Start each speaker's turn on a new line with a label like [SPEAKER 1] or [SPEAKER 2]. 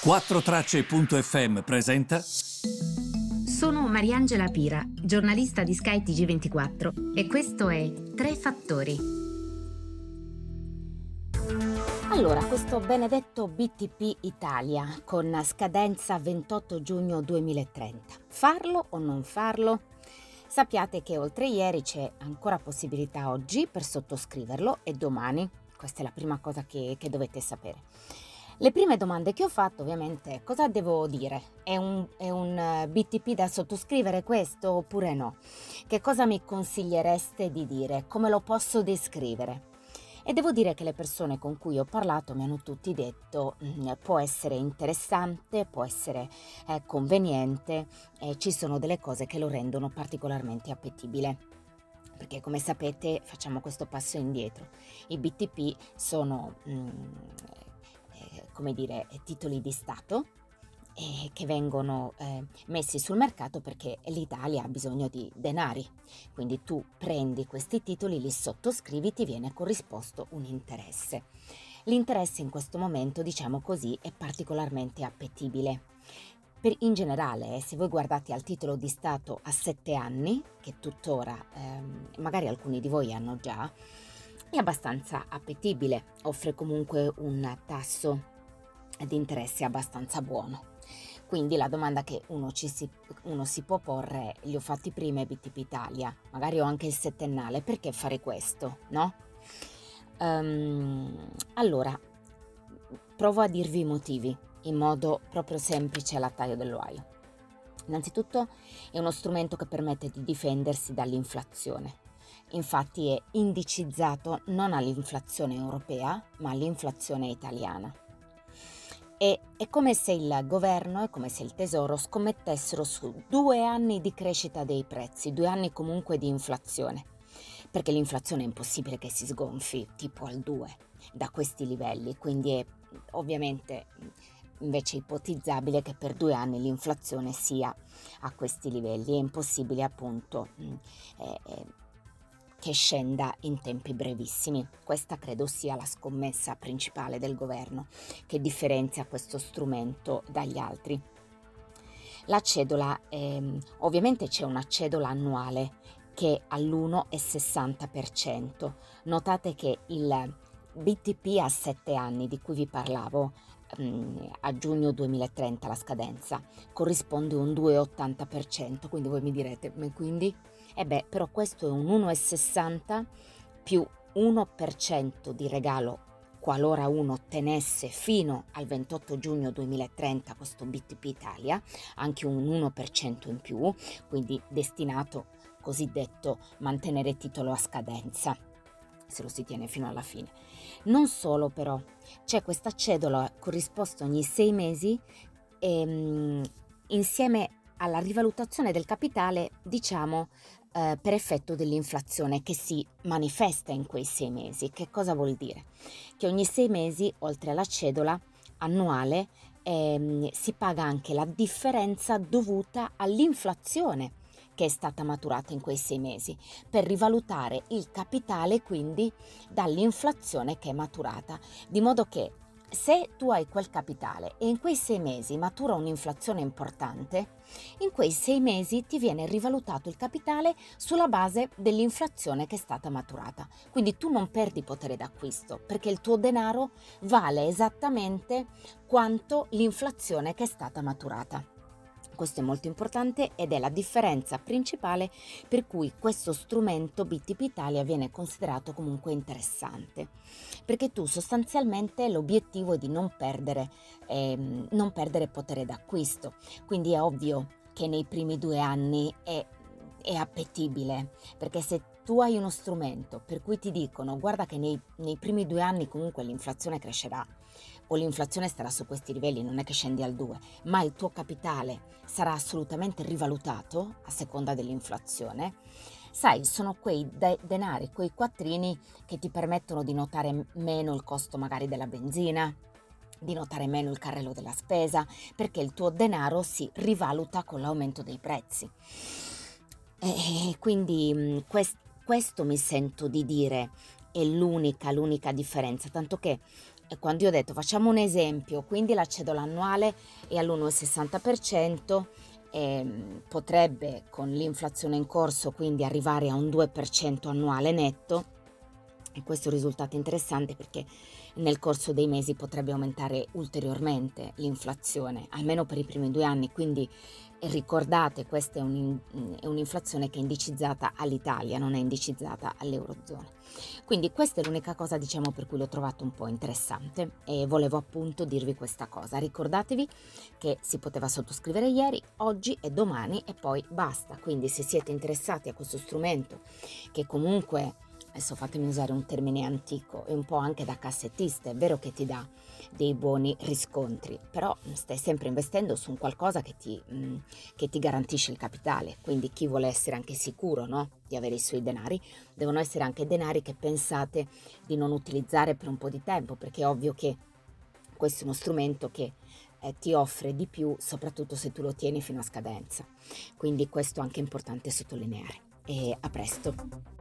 [SPEAKER 1] 4Tracce.fm presenta.
[SPEAKER 2] Sono Mariangela Pira, giornalista di Sky TG24 e questo è Tre Fattori.
[SPEAKER 3] Allora, questo benedetto BTP Italia con scadenza 28 giugno 2030. Farlo o non farlo? Sappiate che oltre ieri c'è ancora possibilità oggi per sottoscriverlo e domani. Questa è la prima cosa che, che dovete sapere. Le prime domande che ho fatto ovviamente cosa devo dire? È un, è un eh, BTP da sottoscrivere questo oppure no? Che cosa mi consigliereste di dire? Come lo posso descrivere? E devo dire che le persone con cui ho parlato mi hanno tutti detto mm, può essere interessante, può essere eh, conveniente, eh, ci sono delle cose che lo rendono particolarmente appetibile perché come sapete facciamo questo passo indietro. I BTP sono mm, come dire, titoli di Stato eh, che vengono eh, messi sul mercato perché l'Italia ha bisogno di denari. Quindi tu prendi questi titoli, li sottoscrivi, ti viene corrisposto un interesse. L'interesse in questo momento, diciamo così, è particolarmente appetibile. Per, in generale, eh, se voi guardate al titolo di Stato a sette anni, che tuttora ehm, magari alcuni di voi hanno già, è abbastanza appetibile, offre comunque un tasso di interesse abbastanza buono. Quindi la domanda che uno, si, uno, si, può porre è, li ho fatti prima i BTP Italia, magari ho anche il settennale, perché fare questo, no? Um, allora, provo a dirvi i motivi in modo proprio semplice alla taglio dell'oio. Innanzitutto è uno strumento che permette di difendersi dall'inflazione. Infatti è indicizzato non all'inflazione europea, ma all'inflazione italiana. E è come se il governo e come se il tesoro scommettessero su due anni di crescita dei prezzi, due anni comunque di inflazione, perché l'inflazione è impossibile che si sgonfi tipo al 2 da questi livelli, quindi è ovviamente invece ipotizzabile che per due anni l'inflazione sia a questi livelli, è impossibile appunto eh, eh, che scenda in tempi brevissimi. Questa credo sia la scommessa principale del governo che differenzia questo strumento dagli altri. La cedola, ehm, ovviamente c'è una cedola annuale che è all'1,60%. Notate che il BTP a 7 anni di cui vi parlavo ehm, a giugno 2030 la scadenza corrisponde un 2,80%, quindi voi mi direte, ma quindi e beh, però questo è un 1,60 più 1% di regalo qualora uno ottenesse fino al 28 giugno 2030 questo BTP Italia, anche un 1% in più, quindi destinato cosiddetto mantenere titolo a scadenza se lo si tiene fino alla fine. Non solo però, c'è questa cedola corrisposta ogni sei mesi ehm, insieme alla rivalutazione del capitale, diciamo, eh, per effetto dell'inflazione che si manifesta in quei sei mesi. Che cosa vuol dire? Che ogni sei mesi, oltre alla cedola annuale, ehm, si paga anche la differenza dovuta all'inflazione che è stata maturata in quei sei mesi, per rivalutare il capitale quindi dall'inflazione che è maturata, di modo che se tu hai quel capitale e in quei sei mesi matura un'inflazione importante, in quei sei mesi ti viene rivalutato il capitale sulla base dell'inflazione che è stata maturata. Quindi tu non perdi potere d'acquisto perché il tuo denaro vale esattamente quanto l'inflazione che è stata maturata. Questo è molto importante ed è la differenza principale per cui questo strumento BTP Italia viene considerato comunque interessante, perché tu sostanzialmente l'obiettivo è di non perdere, ehm, non perdere potere d'acquisto, quindi è ovvio che nei primi due anni è, è appetibile, perché se tu hai uno strumento per cui ti dicono guarda che nei, nei primi due anni comunque l'inflazione crescerà, o l'inflazione starà su questi livelli, non è che scendi al 2, ma il tuo capitale sarà assolutamente rivalutato a seconda dell'inflazione, sai, sono quei de- denari, quei quattrini che ti permettono di notare meno il costo magari della benzina, di notare meno il carrello della spesa, perché il tuo denaro si rivaluta con l'aumento dei prezzi. E quindi quest- questo mi sento di dire è l'unica, l'unica differenza, tanto che E quando io ho detto facciamo un esempio, quindi la cedola annuale è all'1,60%, eh, potrebbe con l'inflazione in corso quindi arrivare a un 2% annuale netto, e questo è un risultato interessante perché nel corso dei mesi potrebbe aumentare ulteriormente l'inflazione, almeno per i primi due anni, quindi ricordate questa è, un, è un'inflazione che è indicizzata all'Italia, non è indicizzata all'Eurozona. Quindi questa è l'unica cosa diciamo per cui l'ho trovato un po' interessante e volevo appunto dirvi questa cosa. Ricordatevi che si poteva sottoscrivere ieri, oggi e domani e poi basta. Quindi se siete interessati a questo strumento che comunque adesso fatemi usare un termine antico e un po' anche da cassettista, è vero che ti dà dei buoni riscontri, però stai sempre investendo su un qualcosa che ti, mh, mm, che ti garantisce il capitale, quindi chi vuole essere anche sicuro no, di avere i suoi denari, devono essere anche denari che pensate di non utilizzare per un po' di tempo, perché è ovvio che questo è uno strumento che eh, ti offre di più, soprattutto se tu lo tieni fino a scadenza. Quindi questo è anche importante sottolineare. E a presto!